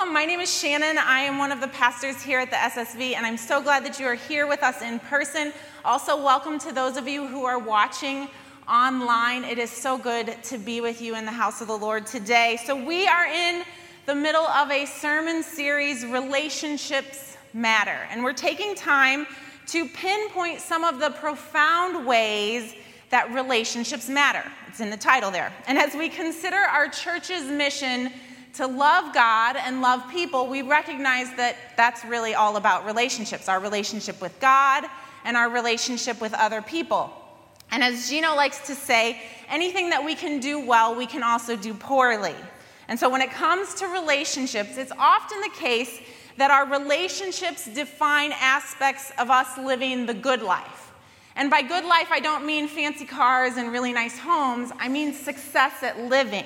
welcome. My name is Shannon. I am one of the pastors here at the SSV, and I'm so glad that you are here with us in person. Also, welcome to those of you who are watching online. It is so good to be with you in the house of the Lord today. So, we are in the middle of a sermon series, Relationships Matter, and we're taking time to pinpoint some of the profound ways that relationships matter. It's in the title there. And as we consider our church's mission, to love God and love people, we recognize that that's really all about relationships our relationship with God and our relationship with other people. And as Gino likes to say, anything that we can do well, we can also do poorly. And so when it comes to relationships, it's often the case that our relationships define aspects of us living the good life. And by good life, I don't mean fancy cars and really nice homes, I mean success at living.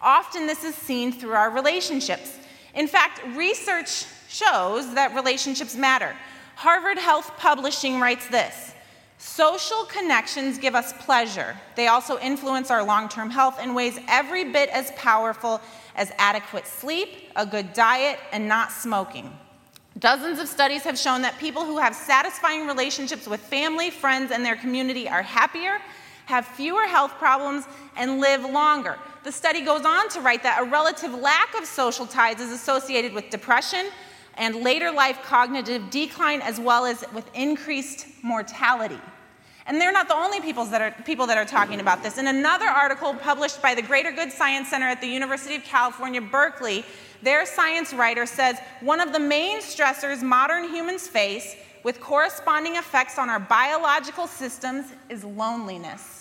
Often this is seen through our relationships. In fact, research shows that relationships matter. Harvard Health Publishing writes this Social connections give us pleasure. They also influence our long term health in ways every bit as powerful as adequate sleep, a good diet, and not smoking. Dozens of studies have shown that people who have satisfying relationships with family, friends, and their community are happier, have fewer health problems, and live longer. The study goes on to write that a relative lack of social ties is associated with depression and later life cognitive decline, as well as with increased mortality. And they're not the only people that, are, people that are talking about this. In another article published by the Greater Good Science Center at the University of California, Berkeley, their science writer says one of the main stressors modern humans face with corresponding effects on our biological systems is loneliness.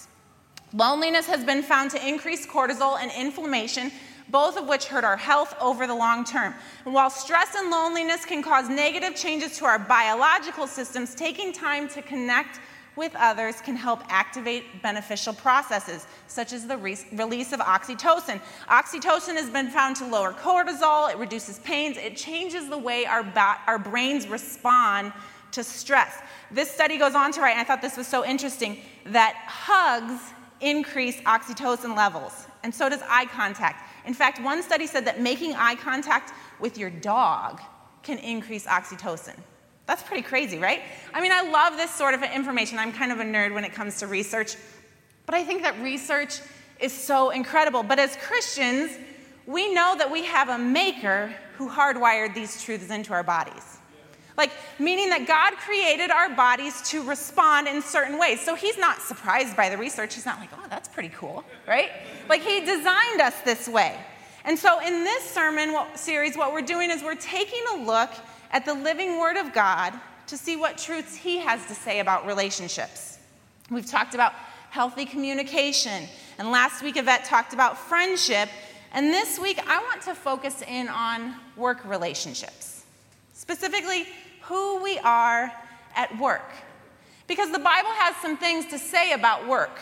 Loneliness has been found to increase cortisol and inflammation, both of which hurt our health over the long term. And while stress and loneliness can cause negative changes to our biological systems, taking time to connect with others can help activate beneficial processes, such as the re- release of oxytocin. Oxytocin has been found to lower cortisol, it reduces pains, it changes the way our, ba- our brains respond to stress. This study goes on to write, and I thought this was so interesting, that hugs increase oxytocin levels, and so does eye contact. In fact, one study said that making eye contact with your dog can increase oxytocin. That's pretty crazy, right? I mean, I love this sort of information. I'm kind of a nerd when it comes to research, but I think that research is so incredible. But as Christians, we know that we have a maker who hardwired these truths into our bodies. Like, meaning that God created our bodies to respond in certain ways. So he's not surprised by the research. He's not like, oh, that's pretty cool, right? Like, he designed us this way. And so, in this sermon series, what we're doing is we're taking a look at the living Word of God to see what truths He has to say about relationships. We've talked about healthy communication, and last week Yvette talked about friendship, and this week I want to focus in on work relationships. Specifically, who we are at work. Because the Bible has some things to say about work.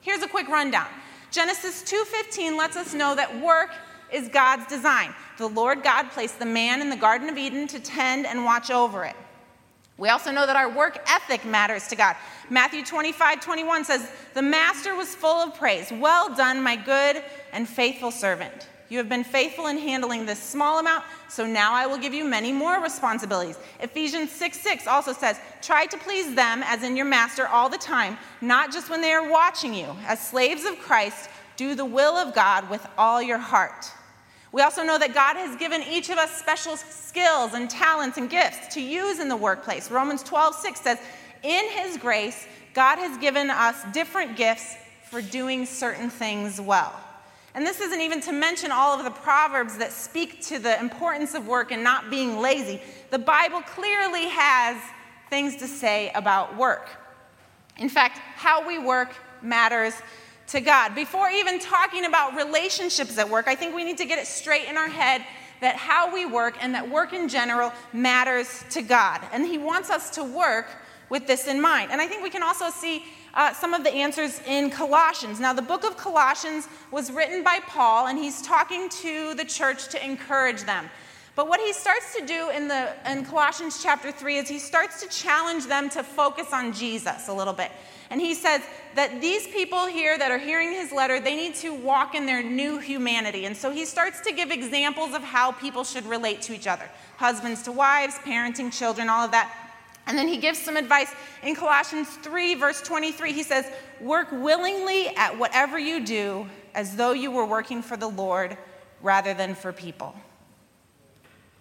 Here's a quick rundown. Genesis 2:15 lets us know that work is God's design. The Lord God placed the man in the garden of Eden to tend and watch over it. We also know that our work ethic matters to God. Matthew 25, 21 says, The master was full of praise. Well done, my good and faithful servant. You have been faithful in handling this small amount, so now I will give you many more responsibilities. Ephesians 6 6 also says, Try to please them as in your master all the time, not just when they are watching you. As slaves of Christ, do the will of God with all your heart. We also know that God has given each of us special skills and talents and gifts to use in the workplace. Romans 12 6 says, In his grace, God has given us different gifts for doing certain things well. And this isn't even to mention all of the proverbs that speak to the importance of work and not being lazy. The Bible clearly has things to say about work. In fact, how we work matters to God. Before even talking about relationships at work, I think we need to get it straight in our head that how we work and that work in general matters to God. And He wants us to work with this in mind. And I think we can also see uh, some of the answers in Colossians. Now, the book of Colossians was written by Paul, and he's talking to the church to encourage them. But what he starts to do in, the, in Colossians chapter 3 is he starts to challenge them to focus on Jesus a little bit. And he says that these people here that are hearing his letter, they need to walk in their new humanity. And so he starts to give examples of how people should relate to each other husbands to wives, parenting children, all of that. And then he gives some advice in Colossians 3, verse 23. He says, Work willingly at whatever you do as though you were working for the Lord rather than for people.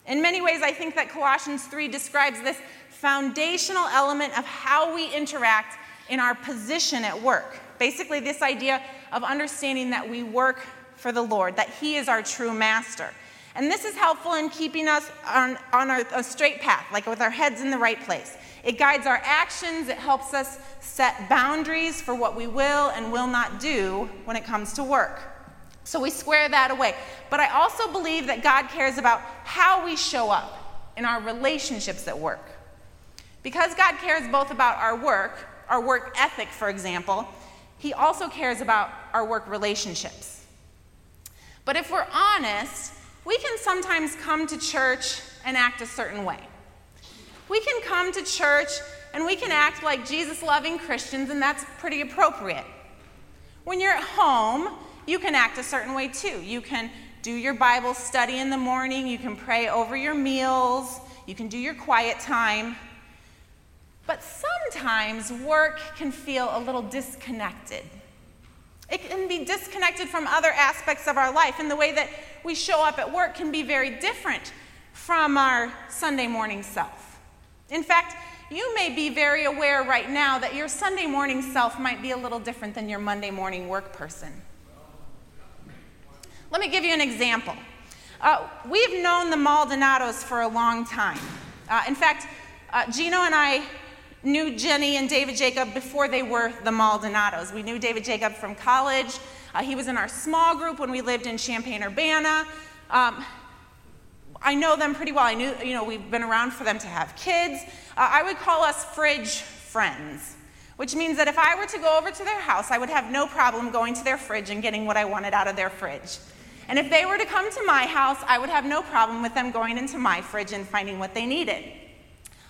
In many ways, I think that Colossians 3 describes this foundational element of how we interact in our position at work. Basically, this idea of understanding that we work for the Lord, that He is our true master. And this is helpful in keeping us on, on our, a straight path, like with our heads in the right place. It guides our actions, it helps us set boundaries for what we will and will not do when it comes to work. So we square that away. But I also believe that God cares about how we show up in our relationships at work. Because God cares both about our work, our work ethic, for example, He also cares about our work relationships. But if we're honest, we can sometimes come to church and act a certain way. We can come to church and we can act like Jesus loving Christians, and that's pretty appropriate. When you're at home, you can act a certain way too. You can do your Bible study in the morning, you can pray over your meals, you can do your quiet time. But sometimes work can feel a little disconnected. It can be disconnected from other aspects of our life, in the way that we show up at work can be very different from our Sunday morning self. In fact, you may be very aware right now that your Sunday morning self might be a little different than your Monday morning work person. Let me give you an example. Uh, we've known the Maldonados for a long time. Uh, in fact, uh, Gino and I knew Jenny and David Jacob before they were the Maldonados. We knew David Jacob from college. Uh, he was in our small group when we lived in Champaign Urbana. Um, I know them pretty well. I knew, you know, we've been around for them to have kids. Uh, I would call us fridge friends, which means that if I were to go over to their house, I would have no problem going to their fridge and getting what I wanted out of their fridge. And if they were to come to my house, I would have no problem with them going into my fridge and finding what they needed.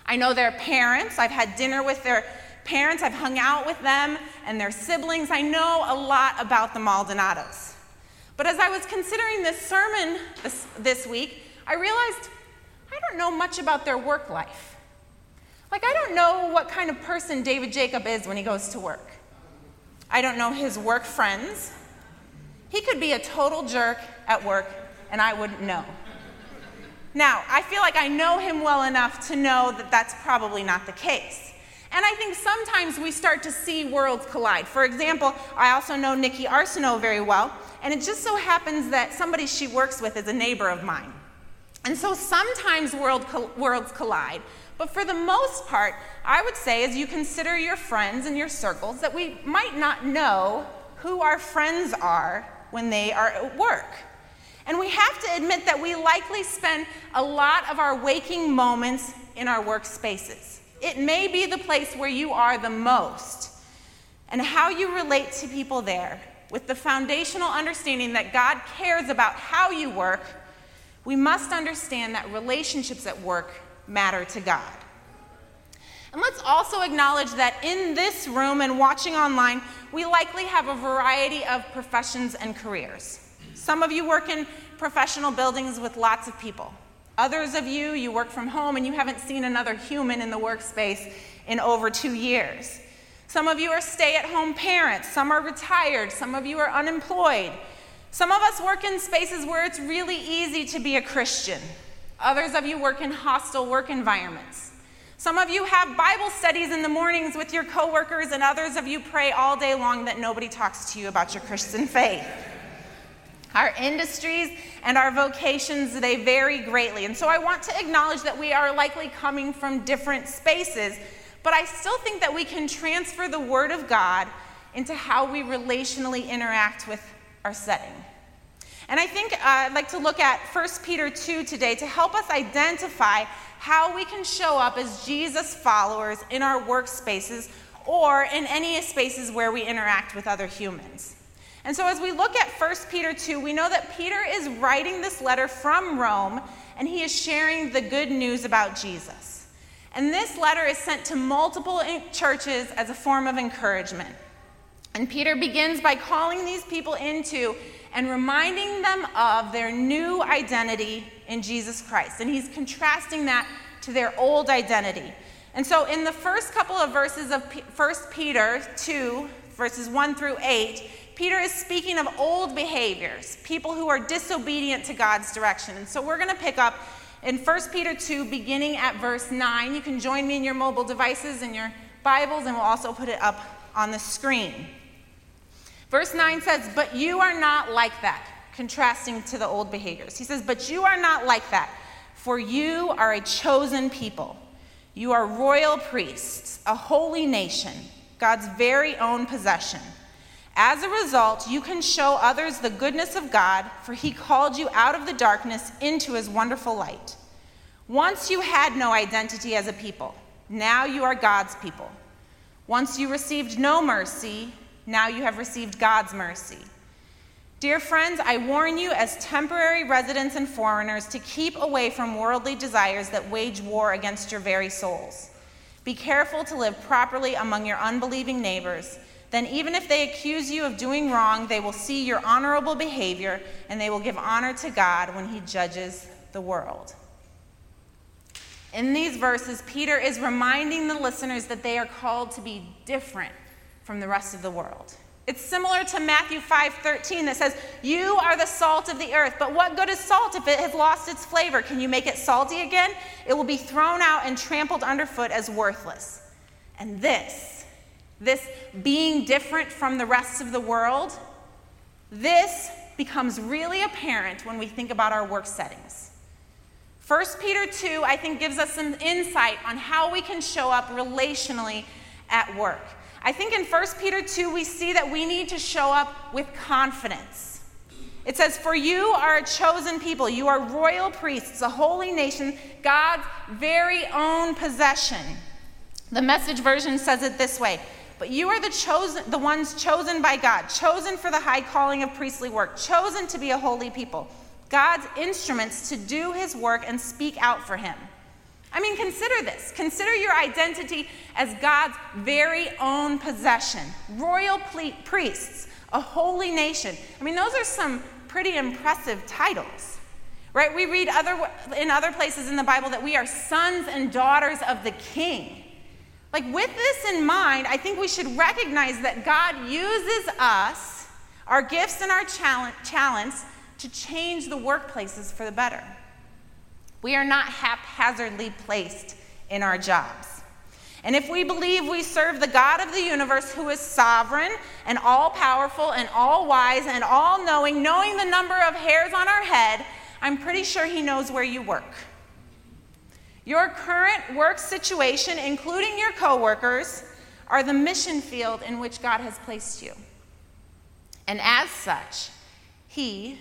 I know their parents. I've had dinner with their parents. I've hung out with them and their siblings. I know a lot about the Maldonados. But as I was considering this sermon this, this week, I realized I don't know much about their work life. Like, I don't know what kind of person David Jacob is when he goes to work. I don't know his work friends. He could be a total jerk at work, and I wouldn't know. Now, I feel like I know him well enough to know that that's probably not the case. And I think sometimes we start to see worlds collide. For example, I also know Nikki Arsenault very well, and it just so happens that somebody she works with is a neighbor of mine. And so sometimes world worlds collide, but for the most part, I would say as you consider your friends and your circles that we might not know who our friends are when they are at work. And we have to admit that we likely spend a lot of our waking moments in our workspaces. It may be the place where you are the most. And how you relate to people there, with the foundational understanding that God cares about how you work, we must understand that relationships at work matter to God. And let's also acknowledge that in this room and watching online, we likely have a variety of professions and careers. Some of you work in professional buildings with lots of people. Others of you, you work from home and you haven't seen another human in the workspace in over two years. Some of you are stay at home parents. Some are retired. Some of you are unemployed. Some of us work in spaces where it's really easy to be a Christian. Others of you work in hostile work environments. Some of you have Bible studies in the mornings with your coworkers, and others of you pray all day long that nobody talks to you about your Christian faith. Our industries and our vocations, they vary greatly. And so I want to acknowledge that we are likely coming from different spaces, but I still think that we can transfer the Word of God into how we relationally interact with our setting. And I think uh, I'd like to look at 1 Peter 2 today to help us identify how we can show up as Jesus followers in our workspaces or in any spaces where we interact with other humans. And so, as we look at 1 Peter 2, we know that Peter is writing this letter from Rome, and he is sharing the good news about Jesus. And this letter is sent to multiple churches as a form of encouragement. And Peter begins by calling these people into and reminding them of their new identity in Jesus Christ. And he's contrasting that to their old identity. And so, in the first couple of verses of 1 Peter 2, verses 1 through 8, Peter is speaking of old behaviors, people who are disobedient to God's direction. And so, we're going to pick up in 1 Peter 2, beginning at verse 9. You can join me in your mobile devices and your Bibles, and we'll also put it up on the screen. Verse 9 says, But you are not like that, contrasting to the old behaviors. He says, But you are not like that, for you are a chosen people. You are royal priests, a holy nation, God's very own possession. As a result, you can show others the goodness of God, for he called you out of the darkness into his wonderful light. Once you had no identity as a people, now you are God's people. Once you received no mercy, now you have received God's mercy. Dear friends, I warn you as temporary residents and foreigners to keep away from worldly desires that wage war against your very souls. Be careful to live properly among your unbelieving neighbors. Then, even if they accuse you of doing wrong, they will see your honorable behavior and they will give honor to God when He judges the world. In these verses, Peter is reminding the listeners that they are called to be different from the rest of the world. It's similar to Matthew 5:13 that says, "You are the salt of the earth, but what good is salt if it has lost its flavor? Can you make it salty again? It will be thrown out and trampled underfoot as worthless." And this, this being different from the rest of the world, this becomes really apparent when we think about our work settings. 1 Peter 2, I think, gives us some insight on how we can show up relationally at work. I think in 1 Peter 2, we see that we need to show up with confidence. It says, For you are a chosen people, you are royal priests, a holy nation, God's very own possession. The message version says it this way But you are the chosen, the ones chosen by God, chosen for the high calling of priestly work, chosen to be a holy people, God's instruments to do his work and speak out for him. I mean, consider this. Consider your identity as God's very own possession, royal priests, a holy nation. I mean, those are some pretty impressive titles. Right? We read other in other places in the Bible that we are sons and daughters of the king. Like with this in mind, I think we should recognize that God uses us, our gifts and our talents to change the workplaces for the better. We are not haphazardly placed in our jobs. And if we believe we serve the God of the universe who is sovereign and all powerful and all wise and all knowing, knowing the number of hairs on our head, I'm pretty sure he knows where you work. Your current work situation, including your coworkers, are the mission field in which God has placed you. And as such, he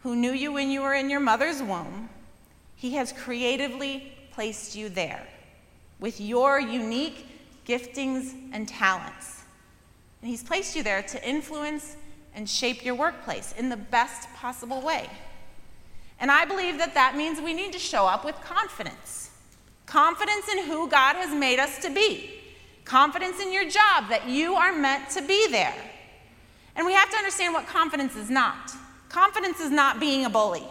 who knew you when you were in your mother's womb he has creatively placed you there with your unique giftings and talents. And He's placed you there to influence and shape your workplace in the best possible way. And I believe that that means we need to show up with confidence confidence in who God has made us to be, confidence in your job that you are meant to be there. And we have to understand what confidence is not. Confidence is not being a bully.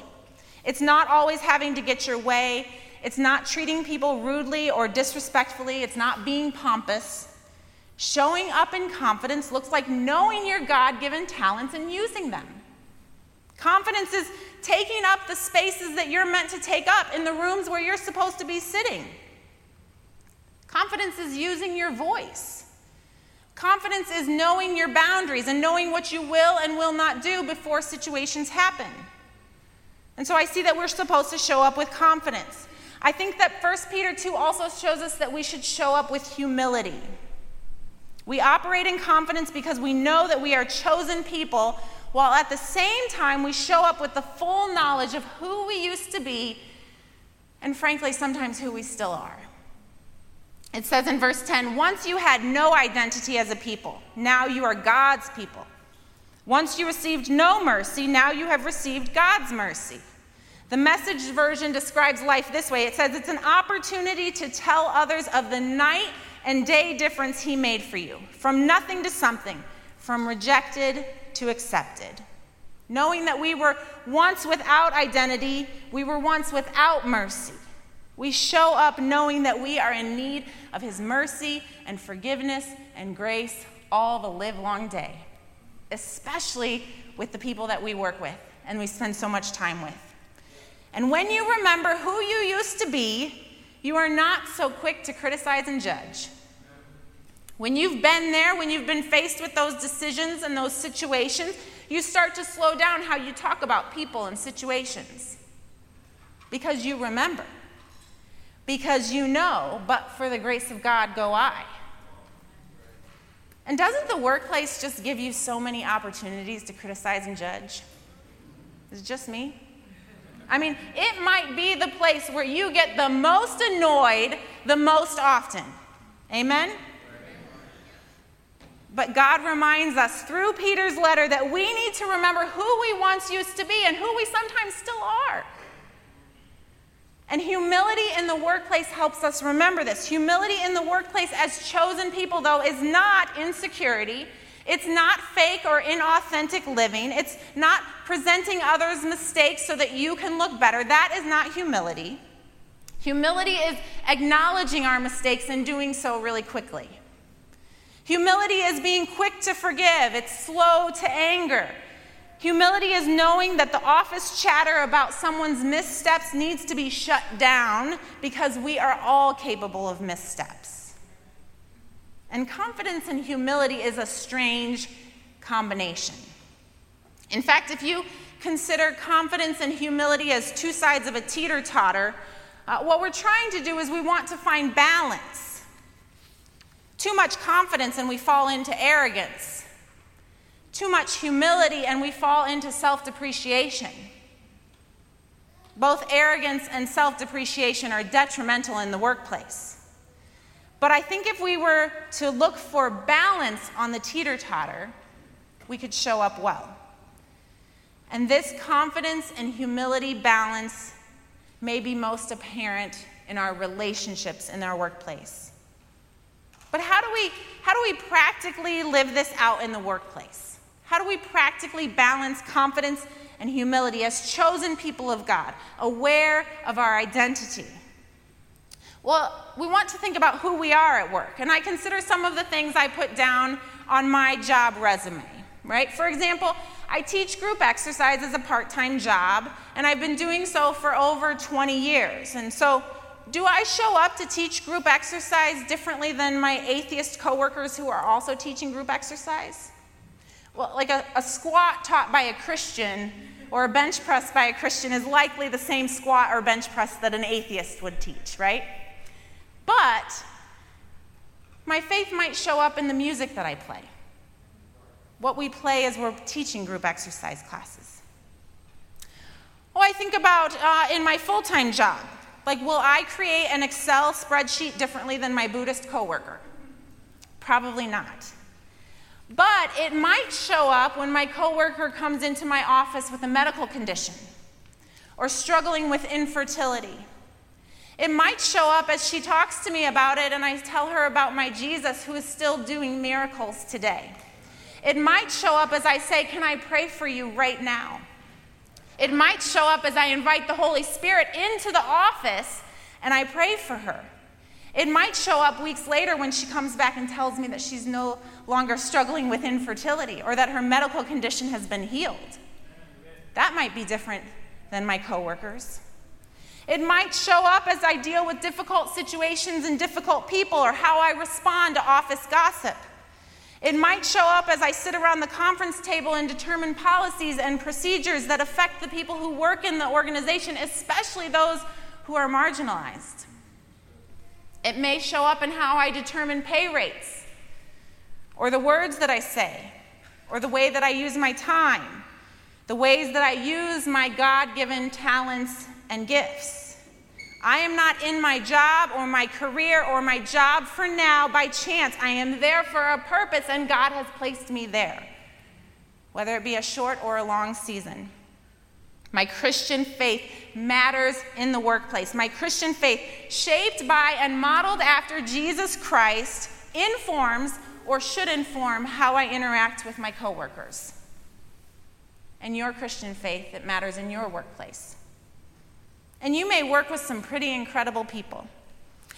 It's not always having to get your way. It's not treating people rudely or disrespectfully. It's not being pompous. Showing up in confidence looks like knowing your God given talents and using them. Confidence is taking up the spaces that you're meant to take up in the rooms where you're supposed to be sitting. Confidence is using your voice. Confidence is knowing your boundaries and knowing what you will and will not do before situations happen. And so I see that we're supposed to show up with confidence. I think that 1 Peter 2 also shows us that we should show up with humility. We operate in confidence because we know that we are chosen people, while at the same time we show up with the full knowledge of who we used to be, and frankly, sometimes who we still are. It says in verse 10 Once you had no identity as a people, now you are God's people. Once you received no mercy, now you have received God's mercy. The message version describes life this way it says it's an opportunity to tell others of the night and day difference He made for you, from nothing to something, from rejected to accepted. Knowing that we were once without identity, we were once without mercy. We show up knowing that we are in need of His mercy and forgiveness and grace all the live long day, especially with the people that we work with and we spend so much time with. And when you remember who you used to be, you are not so quick to criticize and judge. When you've been there, when you've been faced with those decisions and those situations, you start to slow down how you talk about people and situations. Because you remember. Because you know, but for the grace of God go I. And doesn't the workplace just give you so many opportunities to criticize and judge? Is it just me? I mean, it might be the place where you get the most annoyed the most often. Amen? But God reminds us through Peter's letter that we need to remember who we once used to be and who we sometimes still are. And humility in the workplace helps us remember this. Humility in the workplace as chosen people, though, is not insecurity. It's not fake or inauthentic living. It's not presenting others' mistakes so that you can look better. That is not humility. Humility is acknowledging our mistakes and doing so really quickly. Humility is being quick to forgive, it's slow to anger. Humility is knowing that the office chatter about someone's missteps needs to be shut down because we are all capable of missteps. And confidence and humility is a strange combination. In fact, if you consider confidence and humility as two sides of a teeter totter, uh, what we're trying to do is we want to find balance. Too much confidence and we fall into arrogance too much humility and we fall into self depreciation. Both arrogance and self depreciation are detrimental in the workplace. But I think if we were to look for balance on the teeter totter, we could show up well. And this confidence and humility balance may be most apparent in our relationships in our workplace. But how do we, how do we practically live this out in the workplace? How do we practically balance confidence and humility as chosen people of God, aware of our identity? Well, we want to think about who we are at work, and I consider some of the things I put down on my job resume, right? For example, I teach group exercise as a part time job, and I've been doing so for over 20 years. And so, do I show up to teach group exercise differently than my atheist coworkers who are also teaching group exercise? Well, like a, a squat taught by a Christian or a bench press by a Christian is likely the same squat or bench press that an atheist would teach, right? But my faith might show up in the music that I play. What we play as we're teaching group exercise classes. Oh, I think about uh, in my full time job. Like, will I create an Excel spreadsheet differently than my Buddhist coworker? Probably not. But it might show up when my coworker comes into my office with a medical condition or struggling with infertility. It might show up as she talks to me about it and I tell her about my Jesus who is still doing miracles today. It might show up as I say, Can I pray for you right now? It might show up as I invite the Holy Spirit into the office and I pray for her. It might show up weeks later when she comes back and tells me that she's no longer struggling with infertility or that her medical condition has been healed. That might be different than my coworkers. It might show up as I deal with difficult situations and difficult people or how I respond to office gossip. It might show up as I sit around the conference table and determine policies and procedures that affect the people who work in the organization, especially those who are marginalized. It may show up in how I determine pay rates, or the words that I say, or the way that I use my time, the ways that I use my God given talents and gifts. I am not in my job or my career or my job for now by chance. I am there for a purpose, and God has placed me there, whether it be a short or a long season. My Christian faith matters in the workplace. My Christian faith, shaped by and modeled after Jesus Christ, informs or should inform how I interact with my coworkers. And your Christian faith, that matters in your workplace. And you may work with some pretty incredible people.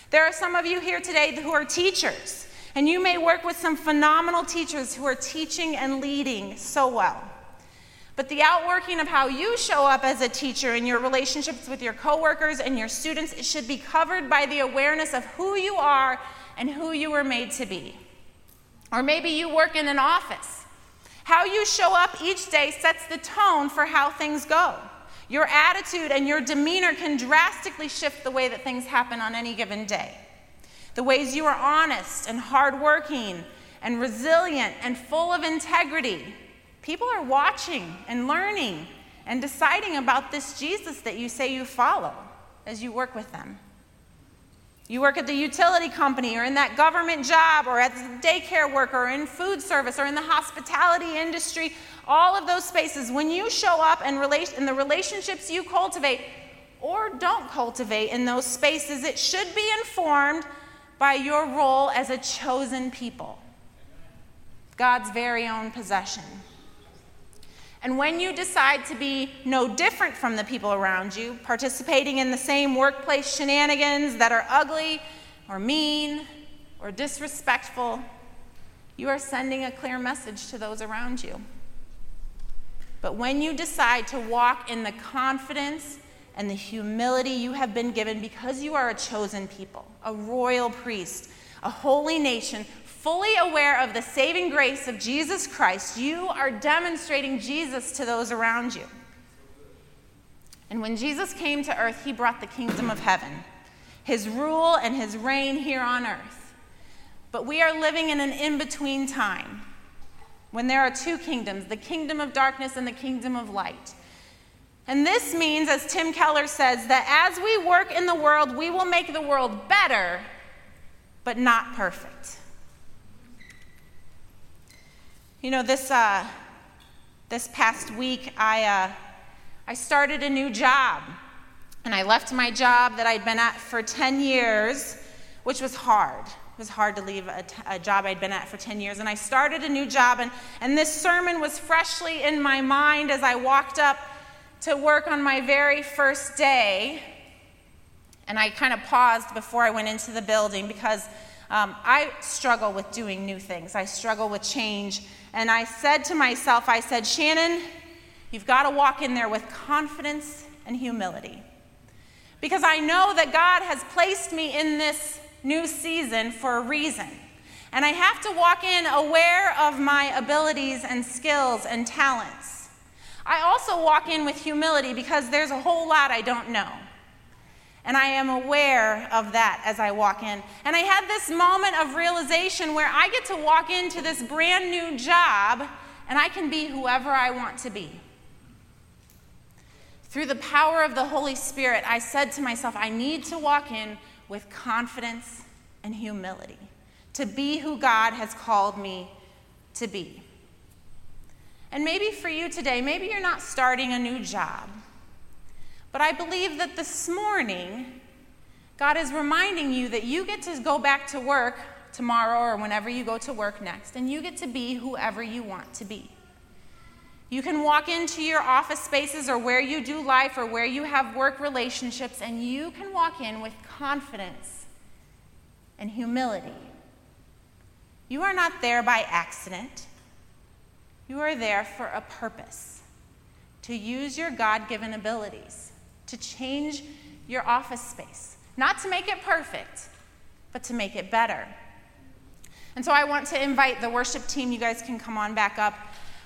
There are some of you here today who are teachers, and you may work with some phenomenal teachers who are teaching and leading so well. But the outworking of how you show up as a teacher in your relationships with your coworkers and your students, it should be covered by the awareness of who you are and who you were made to be. Or maybe you work in an office. How you show up each day sets the tone for how things go. Your attitude and your demeanor can drastically shift the way that things happen on any given day. The ways you are honest and hardworking and resilient and full of integrity People are watching and learning and deciding about this Jesus that you say you follow as you work with them. You work at the utility company or in that government job or at the daycare worker or in food service or in the hospitality industry, all of those spaces, when you show up and the relationships you cultivate or don't cultivate in those spaces, it should be informed by your role as a chosen people, God's very own possession. And when you decide to be no different from the people around you, participating in the same workplace shenanigans that are ugly or mean or disrespectful, you are sending a clear message to those around you. But when you decide to walk in the confidence and the humility you have been given because you are a chosen people, a royal priest, a holy nation, fully aware of the saving grace of Jesus Christ, you are demonstrating Jesus to those around you. And when Jesus came to earth, he brought the kingdom of heaven, his rule and his reign here on earth. But we are living in an in between time when there are two kingdoms the kingdom of darkness and the kingdom of light. And this means, as Tim Keller says, that as we work in the world, we will make the world better, but not perfect. You know, this, uh, this past week, I, uh, I started a new job. And I left my job that I'd been at for 10 years, which was hard. It was hard to leave a, t- a job I'd been at for 10 years. And I started a new job, and, and this sermon was freshly in my mind as I walked up to work on my very first day. And I kind of paused before I went into the building because um, I struggle with doing new things. I struggle with change. And I said to myself, I said, Shannon, you've got to walk in there with confidence and humility. Because I know that God has placed me in this new season for a reason. And I have to walk in aware of my abilities and skills and talents. I also walk in with humility because there's a whole lot I don't know. And I am aware of that as I walk in. And I had this moment of realization where I get to walk into this brand new job and I can be whoever I want to be. Through the power of the Holy Spirit, I said to myself, I need to walk in with confidence and humility to be who God has called me to be. And maybe for you today, maybe you're not starting a new job. But I believe that this morning, God is reminding you that you get to go back to work tomorrow or whenever you go to work next, and you get to be whoever you want to be. You can walk into your office spaces or where you do life or where you have work relationships, and you can walk in with confidence and humility. You are not there by accident, you are there for a purpose to use your God given abilities to change your office space. Not to make it perfect, but to make it better. And so I want to invite the worship team, you guys can come on back up.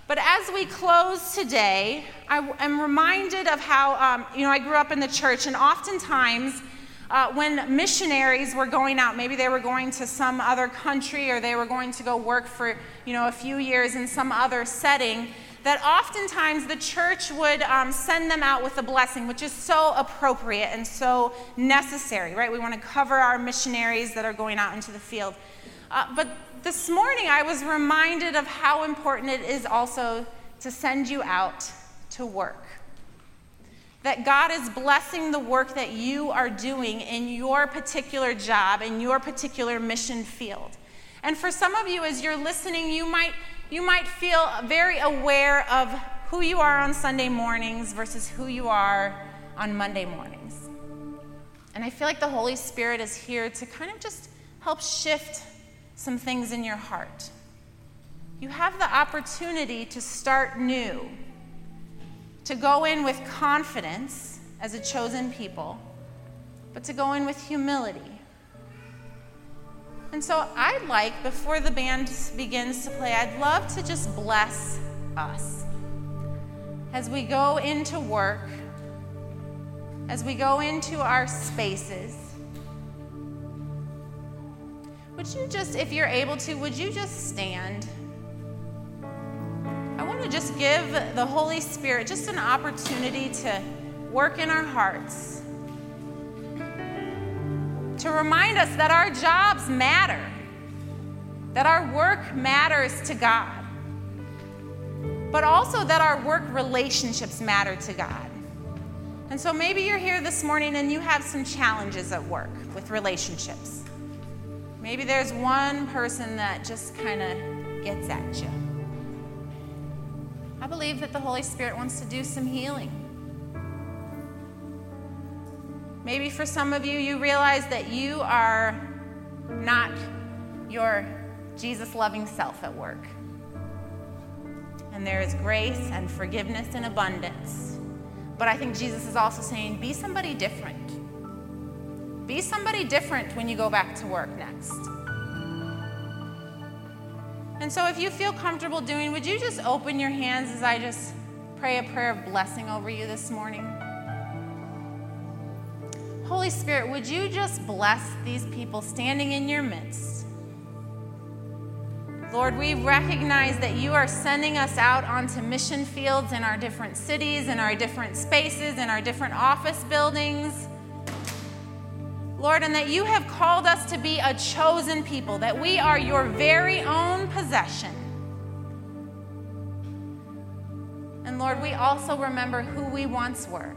But as we close today, I am reminded of how, um, you know, I grew up in the church, and oftentimes uh, when missionaries were going out, maybe they were going to some other country or they were going to go work for, you know, a few years in some other setting, that oftentimes the church would um, send them out with a blessing, which is so appropriate and so necessary, right? We want to cover our missionaries that are going out into the field. Uh, but this morning I was reminded of how important it is also to send you out to work. That God is blessing the work that you are doing in your particular job, in your particular mission field. And for some of you, as you're listening, you might, you might feel very aware of who you are on Sunday mornings versus who you are on Monday mornings. And I feel like the Holy Spirit is here to kind of just help shift some things in your heart. You have the opportunity to start new to go in with confidence as a chosen people, but to go in with humility. And so I'd like, before the band begins to play, I'd love to just bless us as we go into work, as we go into our spaces. Would you just, if you're able to, would you just stand? I want to just give the Holy Spirit just an opportunity to work in our hearts, to remind us that our jobs matter, that our work matters to God, but also that our work relationships matter to God. And so maybe you're here this morning and you have some challenges at work with relationships. Maybe there's one person that just kind of gets at you. I believe that the Holy Spirit wants to do some healing. Maybe for some of you, you realize that you are not your Jesus loving self at work. And there is grace and forgiveness in abundance. But I think Jesus is also saying, be somebody different. Be somebody different when you go back to work next. And so, if you feel comfortable doing, would you just open your hands as I just pray a prayer of blessing over you this morning? Holy Spirit, would you just bless these people standing in your midst? Lord, we recognize that you are sending us out onto mission fields in our different cities, in our different spaces, in our different office buildings. Lord, and that you have called us to be a chosen people, that we are your very own possession. And Lord, we also remember who we once were.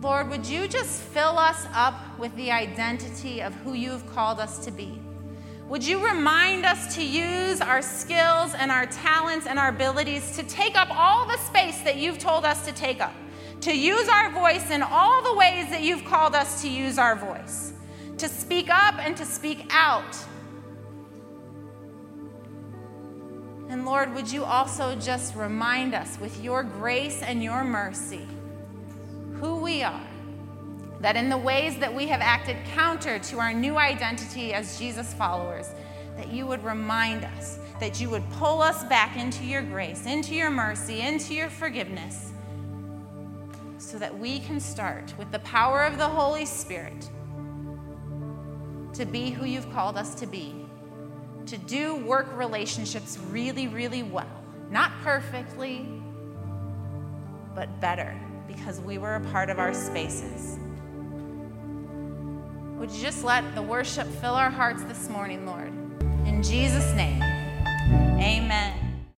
Lord, would you just fill us up with the identity of who you've called us to be? Would you remind us to use our skills and our talents and our abilities to take up all the space that you've told us to take up? To use our voice in all the ways that you've called us to use our voice, to speak up and to speak out. And Lord, would you also just remind us with your grace and your mercy who we are? That in the ways that we have acted counter to our new identity as Jesus followers, that you would remind us, that you would pull us back into your grace, into your mercy, into your forgiveness so that we can start with the power of the Holy Spirit to be who you've called us to be, to do work relationships really, really well. Not perfectly, but better because we were a part of our spaces. Would you just let the worship fill our hearts this morning, Lord? In Jesus' name, amen.